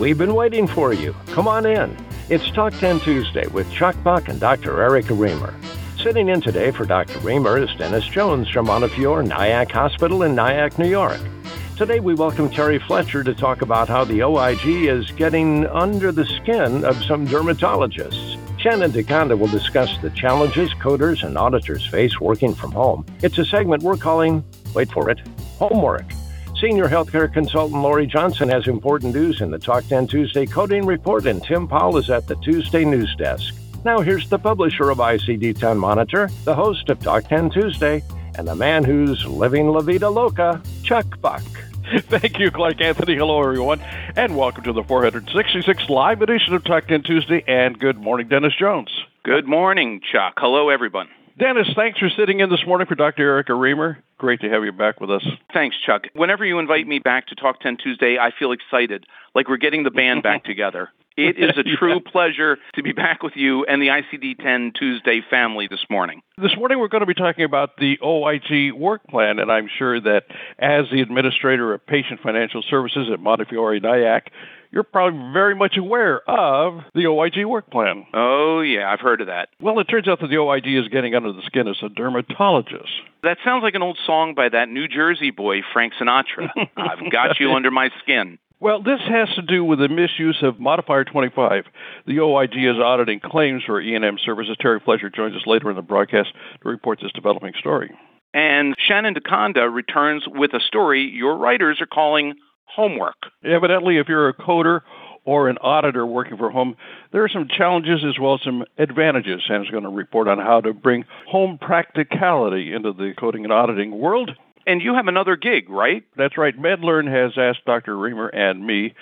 We've been waiting for you. Come on in. It's Talk 10 Tuesday with Chuck Buck and Dr. Erica Remer. Sitting in today for Dr. Remer is Dennis Jones from Montefiore Nyack Hospital in Nyack, New York. Today we welcome Terry Fletcher to talk about how the OIG is getting under the skin of some dermatologists. Shannon DeConda will discuss the challenges coders and auditors face working from home. It's a segment we're calling, wait for it, Homework. Senior healthcare consultant Lori Johnson has important news in the Talk 10 Tuesday Coding Report, and Tim Powell is at the Tuesday News Desk. Now, here's the publisher of ICD 10 Monitor, the host of Talk 10 Tuesday, and the man who's living La Vida Loca, Chuck Buck. Thank you, Clark Anthony. Hello, everyone, and welcome to the 466 live edition of Talk 10 Tuesday. And good morning, Dennis Jones. Good morning, Chuck. Hello, everyone. Dennis, thanks for sitting in this morning for Dr. Erica Remer. Great to have you back with us. Thanks, Chuck. Whenever you invite me back to Talk 10 Tuesday, I feel excited, like we're getting the band back together. It is a true yeah. pleasure to be back with you and the ICD 10 Tuesday family this morning. This morning, we're going to be talking about the OIG work plan, and I'm sure that as the administrator of patient financial services at Montefiore Nyack, you're probably very much aware of the OIG work plan. Oh, yeah, I've heard of that. Well, it turns out that the OIG is getting under the skin as a dermatologist. That sounds like an old song by that New Jersey boy, Frank Sinatra. I've got you under my skin. Well, this has to do with the misuse of Modifier 25. The OIG is auditing claims for E&M services. Terry Fletcher joins us later in the broadcast to report this developing story. And Shannon DeConda returns with a story your writers are calling homework. Evidently, if you're a coder or an auditor working from home, there are some challenges as well as some advantages. Shannon's going to report on how to bring home practicality into the coding and auditing world. And you have another gig, right? That's right. MedLearn has asked Dr. Remer and me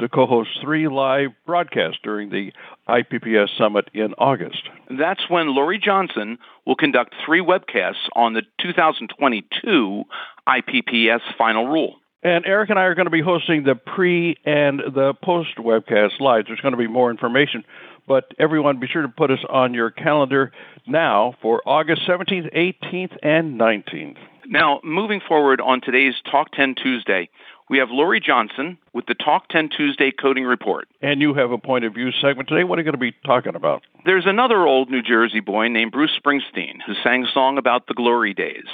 to co host three live broadcasts during the IPPS Summit in August. That's when Lori Johnson will conduct three webcasts on the 2022 IPPS final rule. And Eric and I are going to be hosting the pre and the post webcast live. There's going to be more information, but everyone be sure to put us on your calendar now for August 17th, 18th, and 19th. Now, moving forward on today's Talk 10 Tuesday, we have Lori Johnson with the Talk 10 Tuesday Coding Report. And you have a point of view segment today. What are you going to be talking about? There's another old New Jersey boy named Bruce Springsteen who sang a song about the glory days.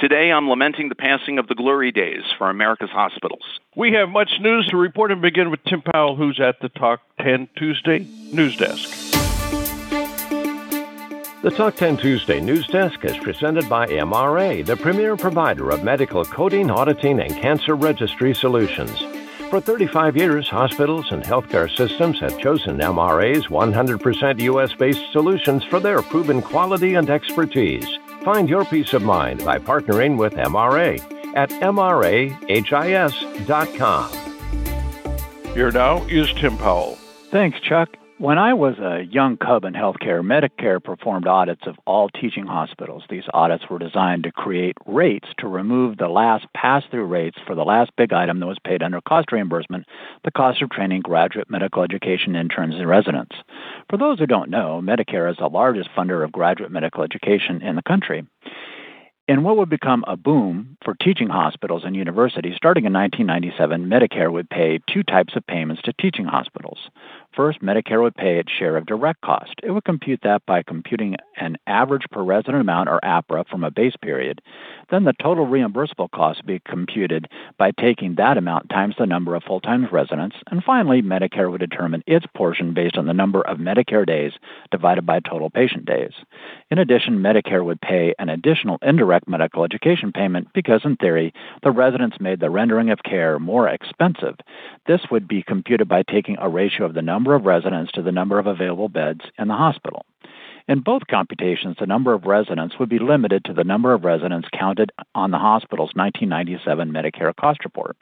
Today, I'm lamenting the passing of the glory days for America's hospitals. We have much news to report and begin with Tim Powell, who's at the Talk 10 Tuesday news desk. The Talk 10 Tuesday news desk is presented by MRA, the premier provider of medical coding, auditing, and cancer registry solutions. For 35 years, hospitals and healthcare systems have chosen MRA's 100% U.S. based solutions for their proven quality and expertise. Find your peace of mind by partnering with MRA at MRAHIS.com. Here now is Tim Powell. Thanks, Chuck. When I was a young cub in healthcare, Medicare performed audits of all teaching hospitals. These audits were designed to create rates to remove the last pass through rates for the last big item that was paid under cost reimbursement the cost of training graduate medical education interns and residents. For those who don't know, Medicare is the largest funder of graduate medical education in the country. In what would become a boom for teaching hospitals and universities, starting in 1997, Medicare would pay two types of payments to teaching hospitals. First, Medicare would pay its share of direct cost. It would compute that by computing an average per resident amount, or APRA, from a base period. Then the total reimbursable cost would be computed by taking that amount times the number of full time residents. And finally, Medicare would determine its portion based on the number of Medicare days divided by total patient days. In addition, Medicare would pay an additional indirect medical education payment because, in theory, the residents made the rendering of care more expensive. This would be computed by taking a ratio of the number number of residents to the number of available beds in the hospital. In both computations, the number of residents would be limited to the number of residents counted on the hospital's 1997 Medicare cost report.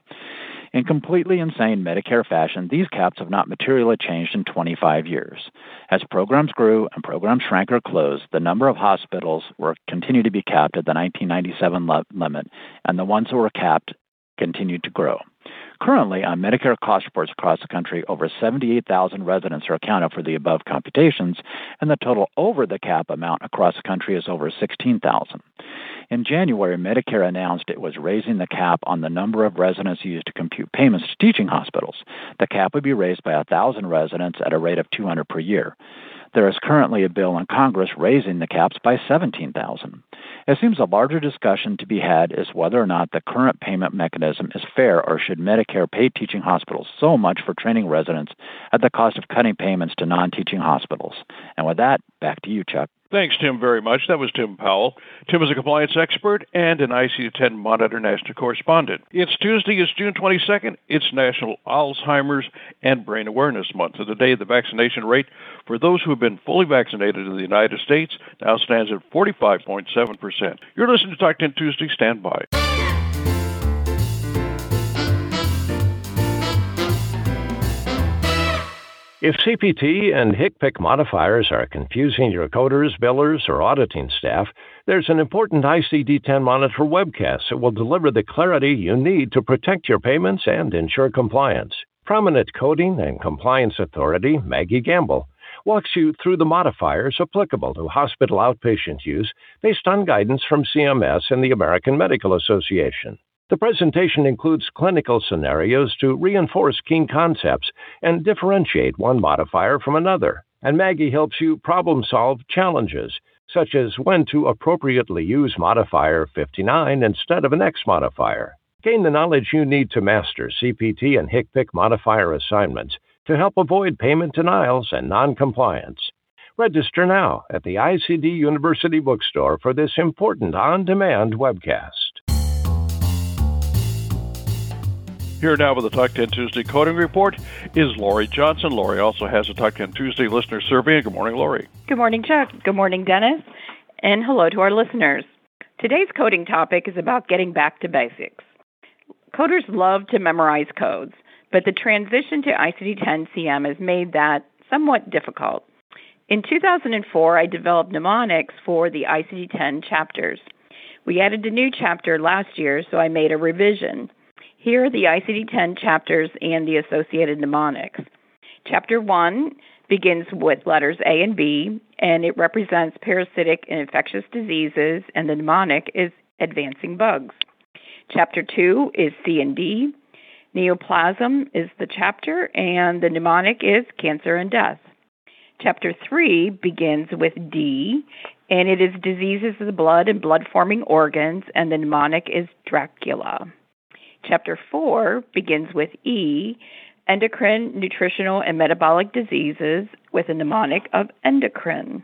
In completely insane Medicare fashion, these caps have not materially changed in 25 years. As programs grew and programs shrank or closed, the number of hospitals were continued to be capped at the 1997 le- limit, and the ones that were capped continued to grow. Currently, on Medicare cost reports across the country, over 78,000 residents are accounted for the above computations, and the total over the cap amount across the country is over 16,000. In January, Medicare announced it was raising the cap on the number of residents used to compute payments to teaching hospitals. The cap would be raised by 1,000 residents at a rate of 200 per year. There is currently a bill in Congress raising the caps by 17,000. It seems a larger discussion to be had is whether or not the current payment mechanism is fair or should Medicare pay teaching hospitals so much for training residents at the cost of cutting payments to non-teaching hospitals. And with that, back to you, Chuck. Thanks, Tim, very much. That was Tim Powell. Tim is a compliance expert and an ICD-10 Monitor National Correspondent. It's Tuesday, it's June 22nd. It's National Alzheimer's and Brain Awareness Month. And today, the vaccination rate for those who have been fully vaccinated in the United States now stands at 45.7%. You're listening to Talk 10 Tuesday. Stand by. If CPT and HCPCS modifiers are confusing your coders, billers, or auditing staff, there's an important ICD 10 monitor webcast that will deliver the clarity you need to protect your payments and ensure compliance. Prominent coding and compliance authority, Maggie Gamble, walks you through the modifiers applicable to hospital outpatient use based on guidance from CMS and the American Medical Association. The presentation includes clinical scenarios to reinforce key concepts and differentiate one modifier from another. And Maggie helps you problem solve challenges, such as when to appropriately use modifier 59 instead of an X modifier. Gain the knowledge you need to master CPT and HCPCS modifier assignments to help avoid payment denials and noncompliance. Register now at the ICD University Bookstore for this important on demand webcast. Here now with the Talk 10 Tuesday Coding Report is Lori Johnson. Lori also has a Talk 10 Tuesday listener survey. Good morning, Lori. Good morning, Chuck. Good morning, Dennis. And hello to our listeners. Today's coding topic is about getting back to basics. Coders love to memorize codes, but the transition to ICD 10 CM has made that somewhat difficult. In 2004, I developed mnemonics for the ICD 10 chapters. We added a new chapter last year, so I made a revision. Here are the ICD 10 chapters and the associated mnemonics. Chapter 1 begins with letters A and B, and it represents parasitic and infectious diseases, and the mnemonic is advancing bugs. Chapter 2 is C and D. Neoplasm is the chapter, and the mnemonic is cancer and death. Chapter 3 begins with D, and it is diseases of the blood and blood forming organs, and the mnemonic is Dracula. Chapter 4 begins with E, endocrine, nutritional, and metabolic diseases, with a mnemonic of endocrine.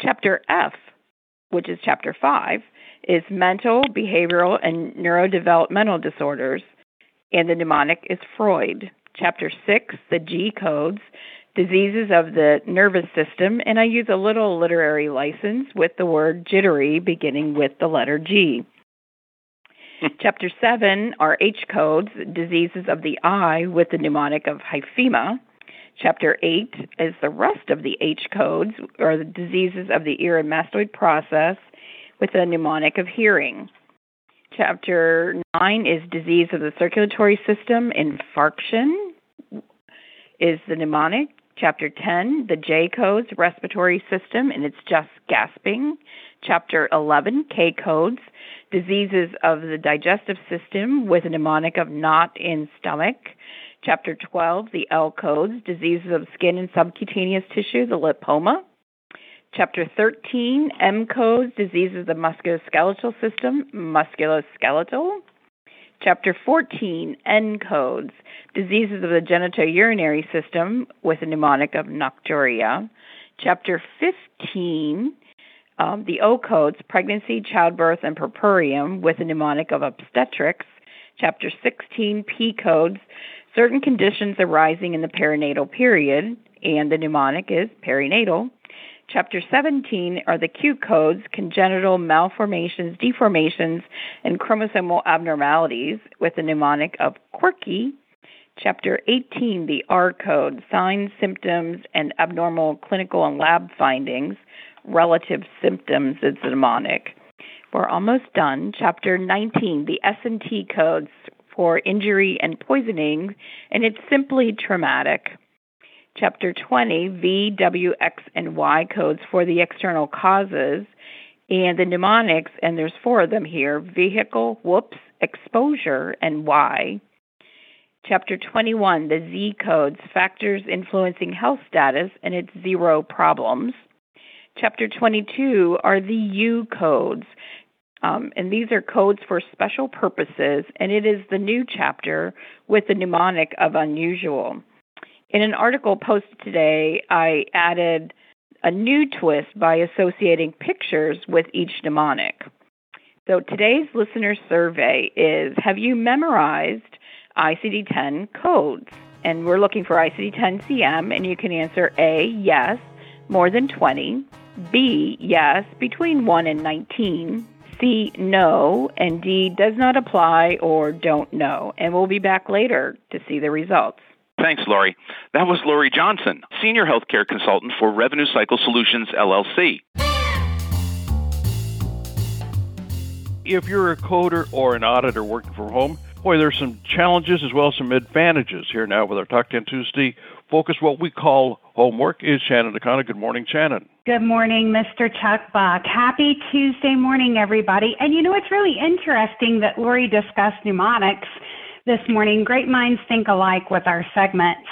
Chapter F, which is chapter 5, is mental, behavioral, and neurodevelopmental disorders, and the mnemonic is Freud. Chapter 6, the G codes, diseases of the nervous system, and I use a little literary license with the word jittery beginning with the letter G. Chapter 7 are H codes, diseases of the eye, with the mnemonic of hyphema. Chapter 8 is the rest of the H codes, or the diseases of the ear and mastoid process, with the mnemonic of hearing. Chapter 9 is disease of the circulatory system, infarction is the mnemonic. Chapter 10, the J codes, respiratory system, and it's just gasping. Chapter 11, K codes, diseases of the digestive system with a mnemonic of not in stomach. Chapter 12, the L codes, diseases of skin and subcutaneous tissue, the lipoma. Chapter 13, M codes, diseases of the musculoskeletal system, musculoskeletal. Chapter 14, N codes, diseases of the genitourinary system with a mnemonic of nocturia. Chapter 15, um, the O codes, pregnancy, childbirth, and puerperium, with a mnemonic of obstetrics. Chapter 16, P codes, certain conditions arising in the perinatal period, and the mnemonic is perinatal. Chapter 17 are the Q codes, congenital malformations, deformations, and chromosomal abnormalities, with the mnemonic of quirky. Chapter 18, the R code, signs, symptoms, and abnormal clinical and lab findings, relative symptoms is mnemonic. We're almost done. Chapter 19, the S&T codes for injury and poisoning, and it's simply traumatic. Chapter 20, V, W, X, and Y codes for the external causes, And the mnemonics, and there's four of them here vehicle, whoops, exposure, and Y. Chapter 21, the Z codes, factors influencing health status, and its zero problems. Chapter 22 are the U codes, um, and these are codes for special purposes, and it is the new chapter with the mnemonic of unusual. In an article posted today, I added a new twist by associating pictures with each mnemonic. So today's listener survey is Have you memorized ICD 10 codes? And we're looking for ICD 10 CM, and you can answer A, yes, more than 20, B, yes, between 1 and 19, C, no, and D, does not apply or don't know. And we'll be back later to see the results. Thanks, Lori. That was Lori Johnson, Senior Healthcare Consultant for Revenue Cycle Solutions, LLC. If you're a coder or an auditor working from home, boy, there's some challenges as well as some advantages here now with our Talk 10 Tuesday focus. What we call homework is Shannon DeConda. Good morning, Shannon. Good morning, Mr. Chuck Buck. Happy Tuesday morning, everybody. And you know, it's really interesting that Lori discussed mnemonics this morning. Great minds think alike with our segments.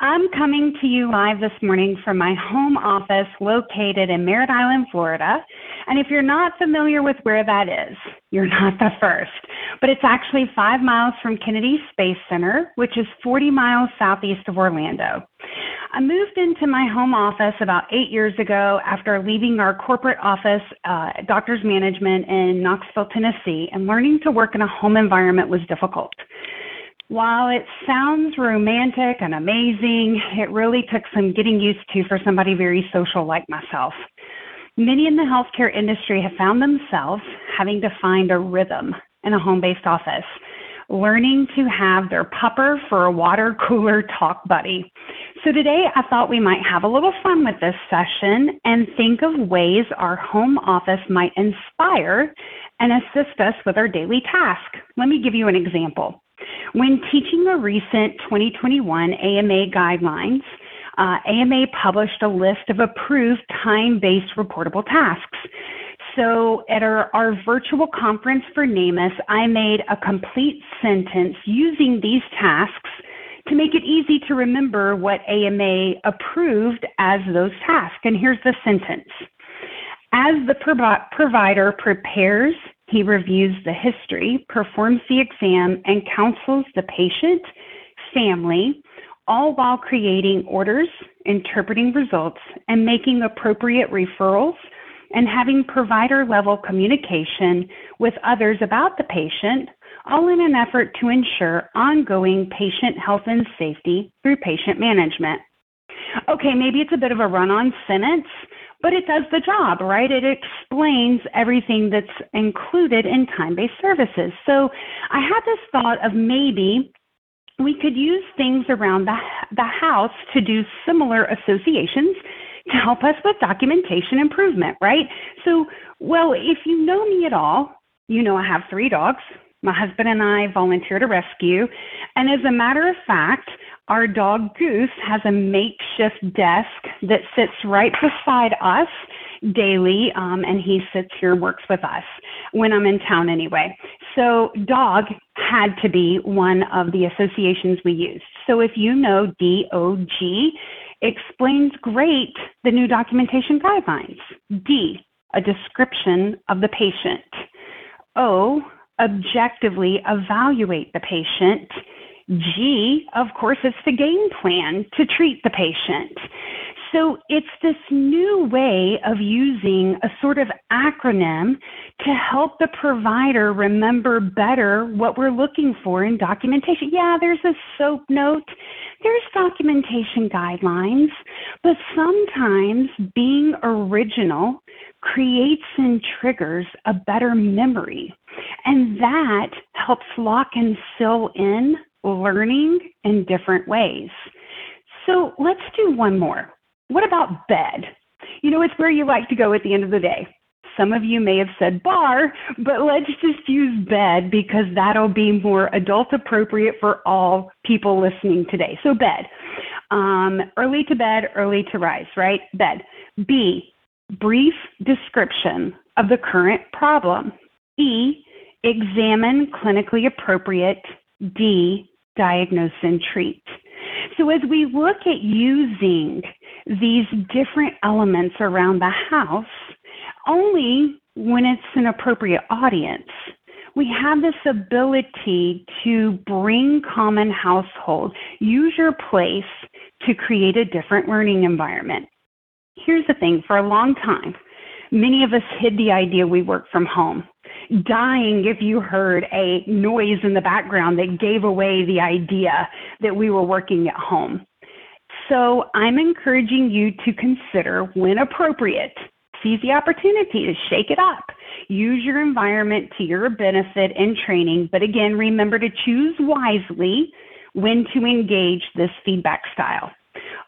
I'm coming to you live this morning from my home office located in Merritt Island, Florida. And if you're not familiar with where that is, you're not the first. But it's actually five miles from Kennedy Space Center, which is 40 miles southeast of Orlando. I moved into my home office about eight years ago after leaving our corporate office, uh, Doctors Management in Knoxville, Tennessee, and learning to work in a home environment was difficult. While it sounds romantic and amazing, it really took some getting used to for somebody very social like myself. Many in the healthcare industry have found themselves having to find a rhythm in a home based office, learning to have their pupper for a water cooler talk buddy. So today I thought we might have a little fun with this session and think of ways our home office might inspire and assist us with our daily task. Let me give you an example. When teaching the recent 2021 AMA guidelines, uh, AMA published a list of approved time based reportable tasks. So, at our, our virtual conference for NAMAS, I made a complete sentence using these tasks to make it easy to remember what AMA approved as those tasks. And here's the sentence As the provider prepares, he reviews the history, performs the exam, and counsels the patient, family, all while creating orders, interpreting results, and making appropriate referrals, and having provider level communication with others about the patient, all in an effort to ensure ongoing patient health and safety through patient management. Okay, maybe it's a bit of a run on sentence, but it does the job, right? It explains everything that's included in time based services. So I had this thought of maybe we could use things around the, the house to do similar associations to help us with documentation improvement, right? So, well, if you know me at all, you know I have three dogs. My husband and I volunteer to rescue. And as a matter of fact, our dog Goose has a makeshift desk that sits right beside us daily, um, and he sits here and works with us when I'm in town anyway. So, dog had to be one of the associations we used. So, if you know DOG, explains great the new documentation guidelines. D, a description of the patient. O, objectively evaluate the patient. G, of course, is the game plan to treat the patient. So it's this new way of using a sort of acronym to help the provider remember better what we're looking for in documentation. Yeah, there's a SOAP note, there's documentation guidelines, but sometimes being original creates and triggers a better memory. And that helps lock and seal in learning in different ways. So let's do one more. What about bed? You know, it's where you like to go at the end of the day. Some of you may have said bar, but let's just use bed because that'll be more adult appropriate for all people listening today. So, bed. Um, early to bed, early to rise, right? Bed. B, brief description of the current problem. E, examine clinically appropriate. D, diagnose and treat. So, as we look at using these different elements around the house, only when it's an appropriate audience, we have this ability to bring common household, use your place to create a different learning environment. Here's the thing for a long time, many of us hid the idea we work from home dying if you heard a noise in the background that gave away the idea that we were working at home. So I'm encouraging you to consider, when appropriate, seize the opportunity to shake it up. Use your environment to your benefit and training, but again, remember to choose wisely when to engage this feedback style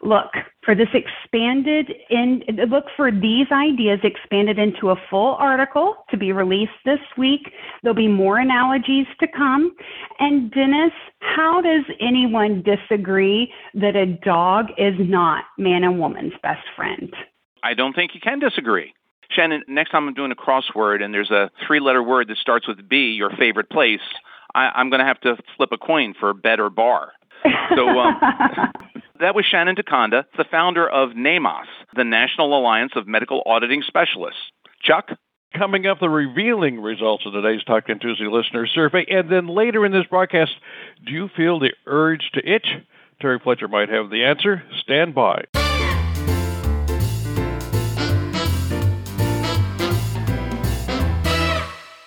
look for this expanded in look for these ideas expanded into a full article to be released this week. There'll be more analogies to come. And dennis how does anyone disagree that a dog is not man and woman's best friend? I don't think you can disagree. Shannon next time i'm doing a crossword and there's a three letter word that starts with b your favorite place I, i'm going to have to flip a coin for bed or bar. So um, that was Shannon DeConda, the founder of NAMAS, the National Alliance of Medical Auditing Specialists. Chuck? Coming up, the revealing results of today's Talk 10 Tuesday listener survey. And then later in this broadcast, do you feel the urge to itch? Terry Fletcher might have the answer. Stand by.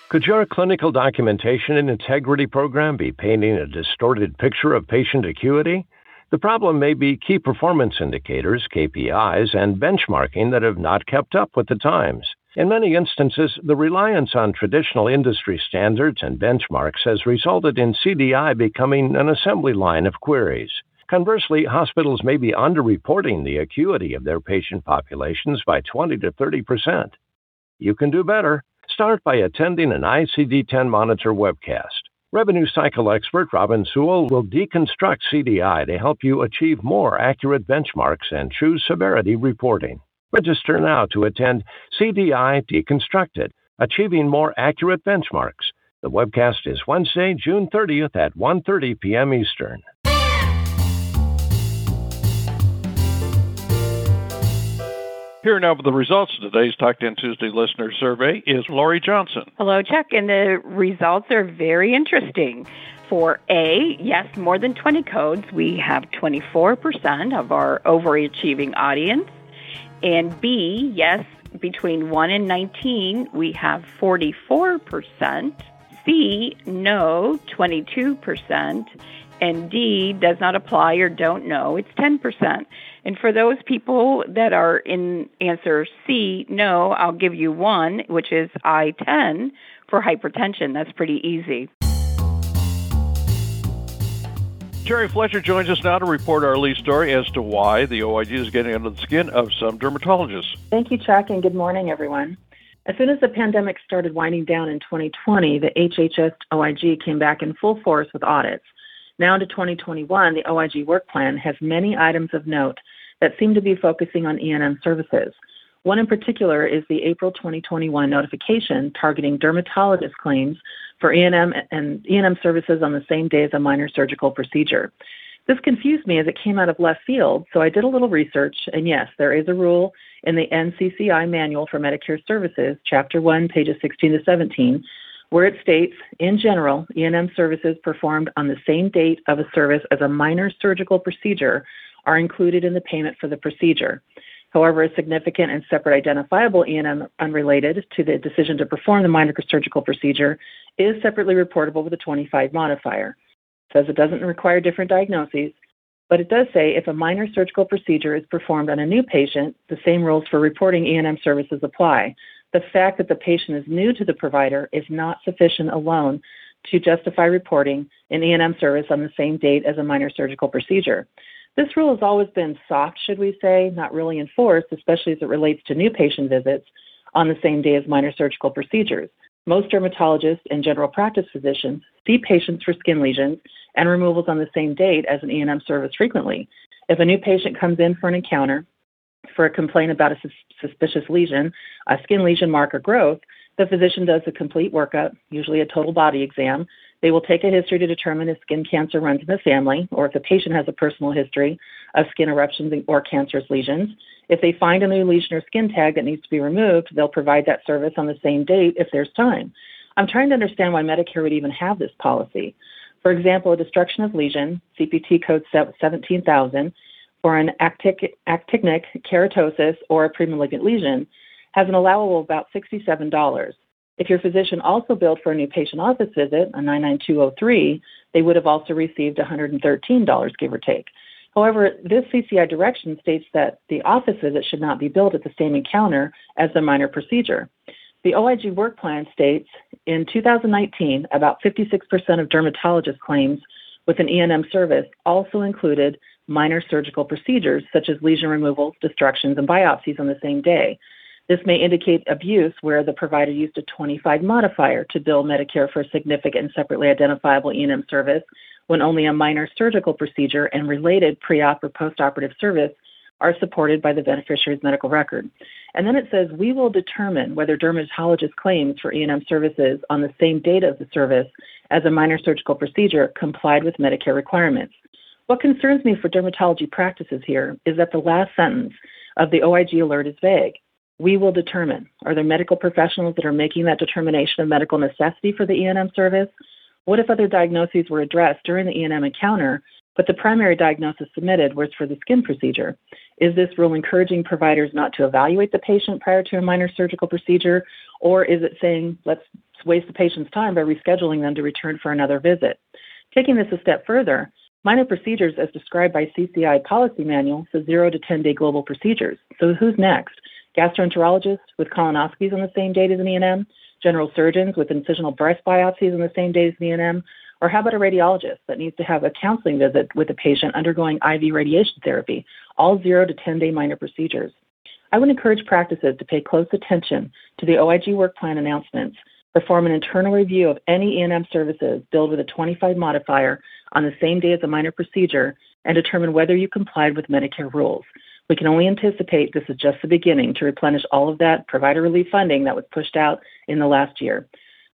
Could your clinical documentation and integrity program be painting a distorted picture of patient acuity? The problem may be key performance indicators, KPIs, and benchmarking that have not kept up with the times. In many instances, the reliance on traditional industry standards and benchmarks has resulted in CDI becoming an assembly line of queries. Conversely, hospitals may be underreporting the acuity of their patient populations by 20 to 30 percent. You can do better. Start by attending an ICD 10 Monitor webcast. Revenue cycle expert Robin Sewell will deconstruct CDI to help you achieve more accurate benchmarks and choose severity reporting. Register now to attend CDI Deconstructed, Achieving More Accurate Benchmarks. The webcast is Wednesday, June 30th at 1:30 p.m. Eastern. Here now with the results of today's Talk 10 Tuesday listener survey is Lori Johnson. Hello, Chuck, and the results are very interesting. For A, yes, more than 20 codes, we have 24% of our overachieving audience. And B, yes, between 1 and 19, we have 44%. C, no, 22% and D does not apply or don't know, it's 10%. And for those people that are in answer C, no, I'll give you one, which is I 10 for hypertension. That's pretty easy. Terry Fletcher joins us now to report our lead story as to why the OIG is getting under the skin of some dermatologists. Thank you, Chuck, and good morning, everyone. As soon as the pandemic started winding down in 2020, the HHS OIG came back in full force with audits. Now into 2021, the OIG work plan has many items of note that seem to be focusing on E&M services. One in particular is the April 2021 notification targeting dermatologist claims for E&M and E&M services on the same day as a minor surgical procedure. This confused me as it came out of left field, so I did a little research, and yes, there is a rule in the NCCI Manual for Medicare Services, Chapter 1, pages 16 to 17, where it states, in general, E&M services performed on the same date of a service as a minor surgical procedure are included in the payment for the procedure. However, a significant and separate identifiable E&M unrelated to the decision to perform the minor surgical procedure is separately reportable with a 25 modifier. It says it doesn't require different diagnoses, but it does say if a minor surgical procedure is performed on a new patient, the same rules for reporting E&M services apply the fact that the patient is new to the provider is not sufficient alone to justify reporting an E&M service on the same date as a minor surgical procedure. This rule has always been soft, should we say, not really enforced, especially as it relates to new patient visits on the same day as minor surgical procedures. Most dermatologists and general practice physicians see patients for skin lesions and removals on the same date as an E&M service frequently. If a new patient comes in for an encounter For a complaint about a sus- suspicious lesion, a skin lesion mark or growth, the physician does a complete workup, usually a total body exam. They will take a history to determine if skin cancer runs in the family or if the patient has a personal history of skin eruptions or cancerous lesions. If they find a new lesion or skin tag that needs to be removed, they'll provide that service on the same date if there's time. I'm trying to understand why Medicare would even have this policy. For example, a destruction of lesion, CPT code 17000, for an actic, actinic keratosis or a premalignant lesion has an allowable of about $67. If your physician also billed for a new patient office visit, a 99203, they would have also received $113, give or take. However, this CCI direction states that the office visit should not be billed at the same encounter as the minor procedure. The OIG work plan states in 2019, about 56% of dermatologist claims with an E&M service also included minor surgical procedures such as lesion removals, destructions, and biopsies on the same day. This may indicate abuse where the provider used a 25 modifier to bill Medicare for a significant and separately identifiable E&M service when only a minor surgical procedure and related pre-op or post-operative service are supported by the beneficiary's medical record. And then it says we will determine whether dermatologist claims for E&M services on the same date of the service as a minor surgical procedure complied with Medicare requirements. What concerns me for dermatology practices here is that the last sentence of the OIG alert is vague. We will determine. Are there medical professionals that are making that determination of medical necessity for the E&M service? What if other diagnoses were addressed during the E&M encounter, but the primary diagnosis submitted was for the skin procedure? Is this rule encouraging providers not to evaluate the patient prior to a minor surgical procedure, or is it saying let's waste the patient's time by rescheduling them to return for another visit? Taking this a step further, minor procedures as described by CCI policy manual says 0 to 10 day global procedures. So who's next? Gastroenterologists with colonoscopies on the same date as an E&M, general surgeons with incisional breast biopsies on the same day as an E&M, or how about a radiologist that needs to have a counseling visit with a patient undergoing IV radiation therapy, all 0 to 10 day minor procedures? I would encourage practices to pay close attention to the OIG work plan announcements, perform an internal review of any E&M services billed with a 25 modifier on the same day as a minor procedure, and determine whether you complied with Medicare rules. We can only anticipate this is just the beginning to replenish all of that provider relief funding that was pushed out in the last year.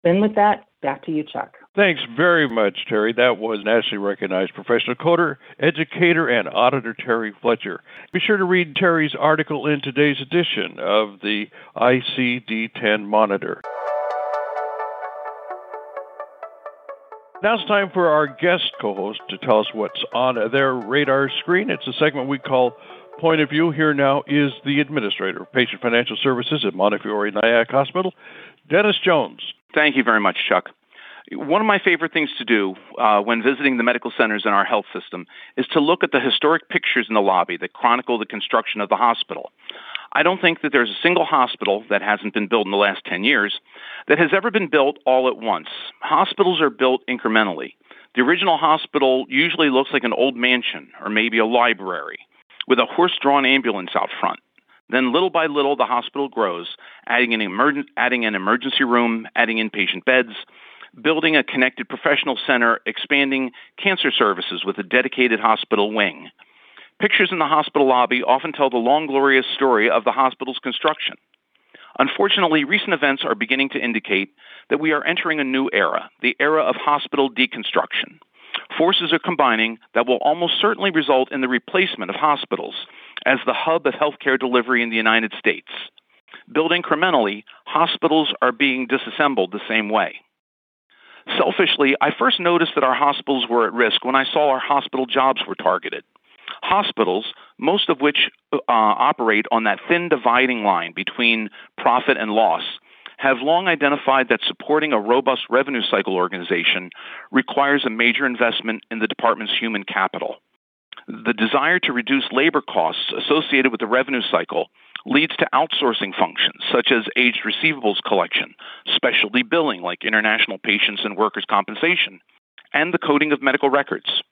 Then, with that, back to you, Chuck. Thanks very much, Terry. That was nationally recognized professional coder, educator, and auditor Terry Fletcher. Be sure to read Terry's article in today's edition of the ICD 10 Monitor. Now it's time for our guest co host to tell us what's on their radar screen. It's a segment we call point of view here now is the administrator of patient financial services at Montefiore Nyack Hospital, Dennis Jones. Thank you very much, Chuck. One of my favorite things to do uh, when visiting the medical centers in our health system is to look at the historic pictures in the lobby that chronicle the construction of the hospital. I don't think that there's a single hospital that hasn't been built in the last 10 years that has ever been built all at once. Hospitals are built incrementally. The original hospital usually looks like an old mansion or maybe a library with a horse drawn ambulance out front. Then, little by little, the hospital grows, adding an, emerg- adding an emergency room, adding inpatient beds, building a connected professional center, expanding cancer services with a dedicated hospital wing. Pictures in the hospital lobby often tell the long, glorious story of the hospital's construction. Unfortunately, recent events are beginning to indicate that we are entering a new era, the era of hospital deconstruction. Forces are combining that will almost certainly result in the replacement of hospitals as the hub of healthcare delivery in the United States. Built incrementally, hospitals are being disassembled the same way. Selfishly, I first noticed that our hospitals were at risk when I saw our hospital jobs were targeted. Hospitals, most of which uh, operate on that thin dividing line between profit and loss, have long identified that supporting a robust revenue cycle organization requires a major investment in the department's human capital. The desire to reduce labor costs associated with the revenue cycle leads to outsourcing functions such as aged receivables collection, specialty billing like international patients and workers' compensation, and the coding of medical records.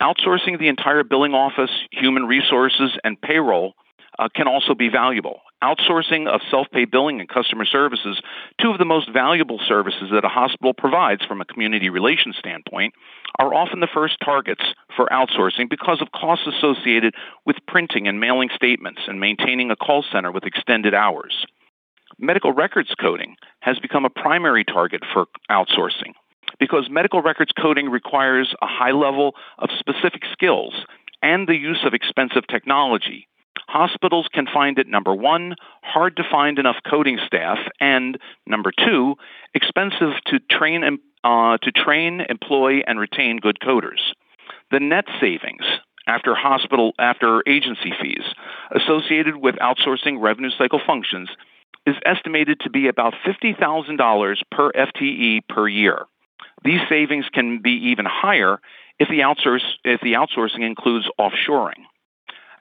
Outsourcing the entire billing office, human resources, and payroll uh, can also be valuable. Outsourcing of self pay billing and customer services, two of the most valuable services that a hospital provides from a community relations standpoint, are often the first targets for outsourcing because of costs associated with printing and mailing statements and maintaining a call center with extended hours. Medical records coding has become a primary target for outsourcing because medical records coding requires a high level of specific skills and the use of expensive technology. Hospitals can find it number one, hard to find enough coding staff, and number two, expensive to train uh, to train, employ, and retain good coders. The net savings after hospital after agency fees associated with outsourcing revenue cycle functions is estimated to be about $50,000 per FTE per year. These savings can be even higher if the, outsource, if the outsourcing includes offshoring.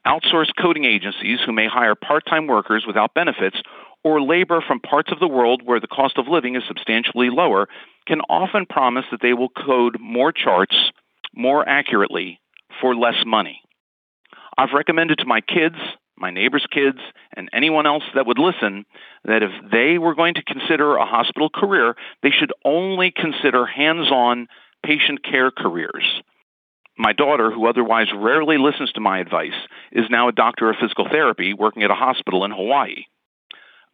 Outsourced coding agencies who may hire part time workers without benefits or labor from parts of the world where the cost of living is substantially lower can often promise that they will code more charts more accurately for less money. I've recommended to my kids, my neighbors' kids, and anyone else that would listen that if they were going to consider a hospital career, they should only consider hands on patient care careers. My daughter, who otherwise rarely listens to my advice, is now a doctor of physical therapy working at a hospital in Hawaii.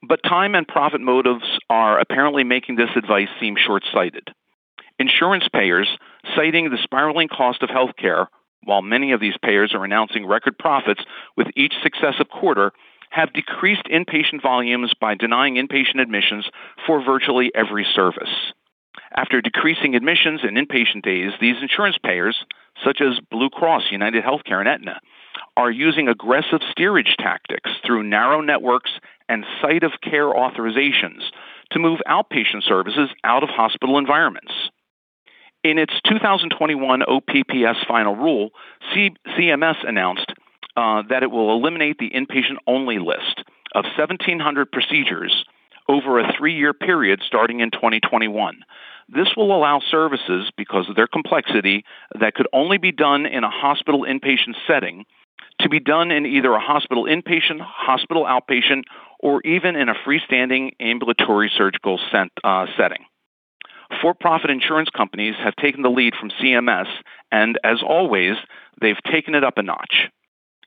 But time and profit motives are apparently making this advice seem short sighted. Insurance payers, citing the spiraling cost of health care, while many of these payers are announcing record profits with each successive quarter, have decreased inpatient volumes by denying inpatient admissions for virtually every service. After decreasing admissions and inpatient days, these insurance payers, such as Blue Cross, United Healthcare, and Aetna, are using aggressive steerage tactics through narrow networks and site of care authorizations to move outpatient services out of hospital environments. In its 2021 OPPS final rule, C- CMS announced uh, that it will eliminate the inpatient only list of 1,700 procedures over a three year period starting in 2021. This will allow services, because of their complexity, that could only be done in a hospital inpatient setting to be done in either a hospital inpatient, hospital outpatient, or even in a freestanding ambulatory surgical set, uh, setting. For profit insurance companies have taken the lead from CMS, and as always, they've taken it up a notch.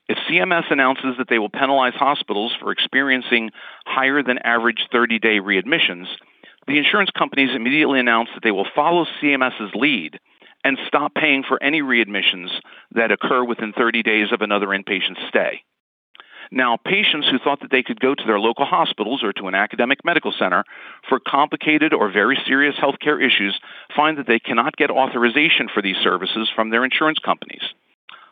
If CMS announces that they will penalize hospitals for experiencing higher than average 30 day readmissions, the insurance companies immediately announced that they will follow CMS's lead and stop paying for any readmissions that occur within 30 days of another inpatient stay. Now, patients who thought that they could go to their local hospitals or to an academic medical center for complicated or very serious healthcare issues find that they cannot get authorization for these services from their insurance companies.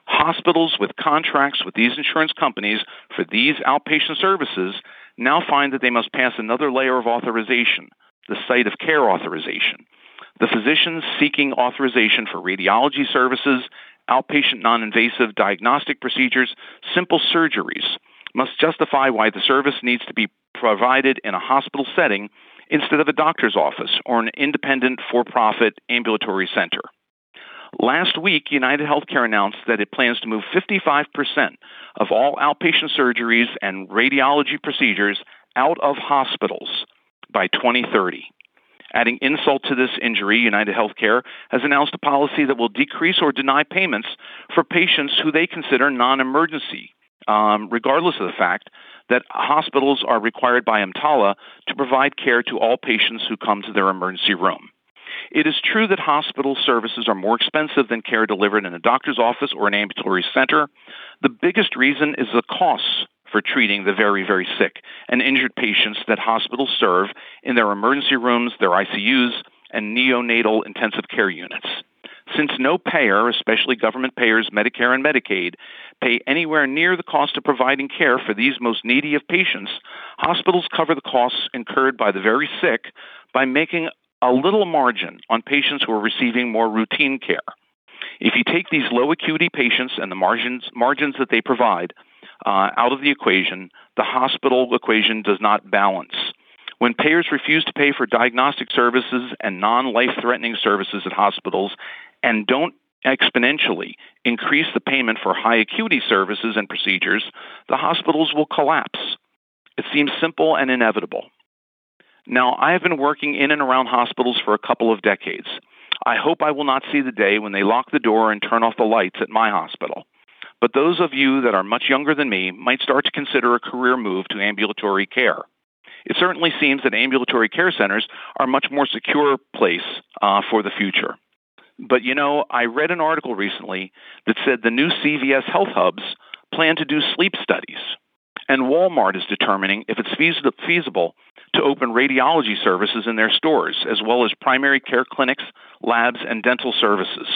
Hospitals with contracts with these insurance companies for these outpatient services now find that they must pass another layer of authorization, the site of care authorization. The physicians seeking authorization for radiology services, outpatient non invasive diagnostic procedures, simple surgeries must justify why the service needs to be provided in a hospital setting instead of a doctor's office or an independent for profit ambulatory center. Last week, United Healthcare announced that it plans to move 55% of all outpatient surgeries and radiology procedures out of hospitals by 2030. Adding insult to this injury, United Healthcare has announced a policy that will decrease or deny payments for patients who they consider non emergency, um, regardless of the fact that hospitals are required by EMTALA to provide care to all patients who come to their emergency room. It is true that hospital services are more expensive than care delivered in a doctor's office or an ambulatory center. The biggest reason is the costs for treating the very, very sick and injured patients that hospitals serve in their emergency rooms, their ICUs, and neonatal intensive care units. Since no payer, especially government payers, Medicare and Medicaid, pay anywhere near the cost of providing care for these most needy of patients, hospitals cover the costs incurred by the very sick by making a little margin on patients who are receiving more routine care. If you take these low acuity patients and the margins, margins that they provide uh, out of the equation, the hospital equation does not balance. When payers refuse to pay for diagnostic services and non life threatening services at hospitals and don't exponentially increase the payment for high acuity services and procedures, the hospitals will collapse. It seems simple and inevitable. Now, I have been working in and around hospitals for a couple of decades. I hope I will not see the day when they lock the door and turn off the lights at my hospital. But those of you that are much younger than me might start to consider a career move to ambulatory care. It certainly seems that ambulatory care centers are a much more secure place uh, for the future. But you know, I read an article recently that said the new CVS health hubs plan to do sleep studies, and Walmart is determining if it's feasible to open radiology services in their stores, as well as primary care clinics, labs, and dental services.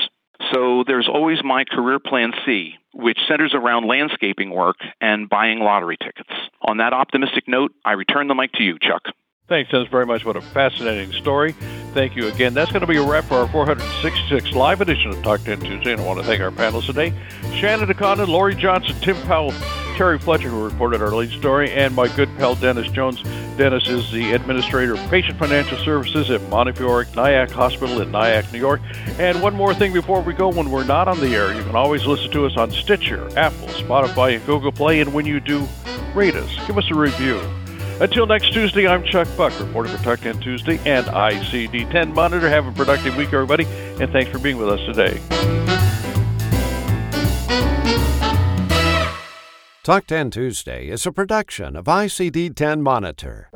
So there's always my career plan C, which centers around landscaping work and buying lottery tickets. On that optimistic note, I return the mic to you, Chuck. Thanks, Dennis, very much. What a fascinating story. Thank you again. That's going to be a wrap for our 466 live edition of Talk 10 Tuesday. And I want to thank our panelists today Shannon DeConda, Lori Johnson, Tim Powell, Terry Fletcher, who reported our lead story, and my good pal Dennis Jones. Dennis is the administrator of patient financial services at Montefiore Nyack Hospital in Nyack, New York. And one more thing before we go when we're not on the air, you can always listen to us on Stitcher, Apple, Spotify, and Google Play. And when you do, rate us, give us a review. Until next Tuesday, I'm Chuck Buck, reporting for 10 Tuesday and ICD 10 Monitor. Have a productive week, everybody, and thanks for being with us today. Talk 10 Tuesday is a production of ICD 10 Monitor.